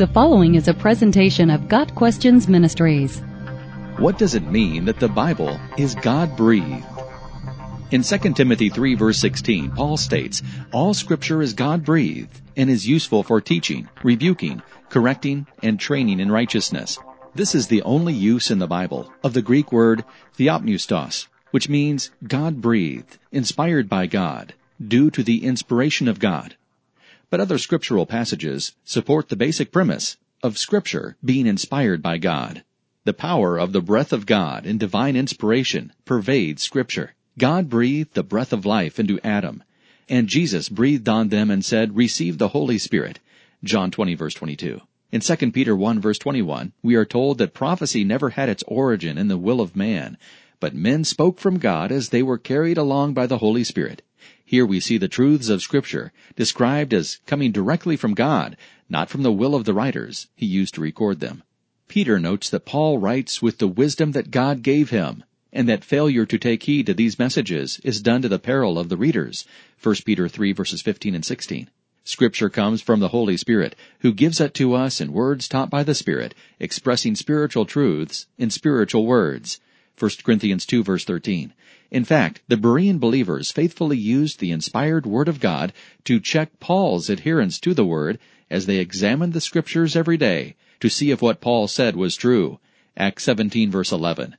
The following is a presentation of Got Questions Ministries. What does it mean that the Bible is God breathed? In 2 Timothy 3 verse 16, Paul states, All scripture is God breathed and is useful for teaching, rebuking, correcting, and training in righteousness. This is the only use in the Bible of the Greek word theopneustos, which means God breathed, inspired by God, due to the inspiration of God. But other scriptural passages support the basic premise of scripture being inspired by God. The power of the breath of God in divine inspiration pervades scripture. God breathed the breath of life into Adam, and Jesus breathed on them and said, Receive the Holy Spirit. John 20 verse 22. In 2 Peter 1 verse 21, we are told that prophecy never had its origin in the will of man, but men spoke from God as they were carried along by the Holy Spirit. Here we see the truths of Scripture described as coming directly from God, not from the will of the writers he used to record them. Peter notes that Paul writes with the wisdom that God gave him, and that failure to take heed to these messages is done to the peril of the readers. 1 Peter 3 verses 15 and 16. Scripture comes from the Holy Spirit, who gives it to us in words taught by the Spirit, expressing spiritual truths in spiritual words. 1 Corinthians 2 verse 13. In fact, the Berean believers faithfully used the inspired Word of God to check Paul's adherence to the Word as they examined the Scriptures every day to see if what Paul said was true. Acts 17 verse 11.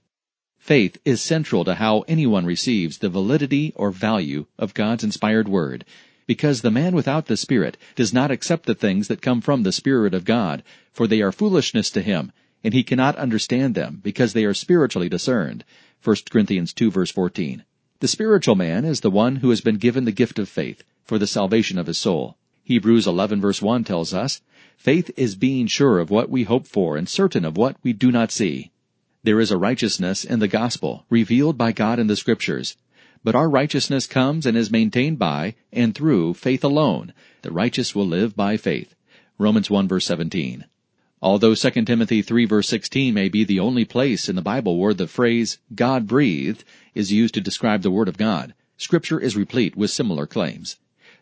Faith is central to how anyone receives the validity or value of God's inspired Word, because the man without the Spirit does not accept the things that come from the Spirit of God, for they are foolishness to him, and he cannot understand them because they are spiritually discerned. 1 Corinthians 2 verse 14. The spiritual man is the one who has been given the gift of faith for the salvation of his soul. Hebrews 11 verse 1 tells us, Faith is being sure of what we hope for and certain of what we do not see. There is a righteousness in the gospel revealed by God in the scriptures. But our righteousness comes and is maintained by and through faith alone. The righteous will live by faith. Romans 1 verse 17. Although 2 Timothy 3 verse 16 may be the only place in the Bible where the phrase God breathed is used to describe the Word of God, Scripture is replete with similar claims.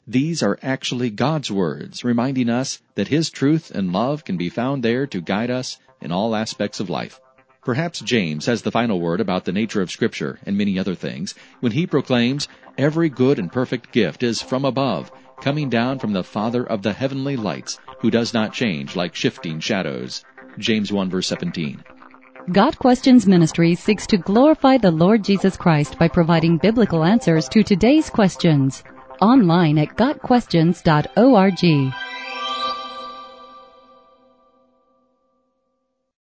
These are actually God's words, reminding us that His truth and love can be found there to guide us in all aspects of life. Perhaps James has the final word about the nature of Scripture and many other things when he proclaims, Every good and perfect gift is from above, coming down from the Father of the heavenly lights, who does not change like shifting shadows. James 1 verse 17. Got Questions Ministry seeks to glorify the Lord Jesus Christ by providing biblical answers to today's questions. Online at GotQuestions.org.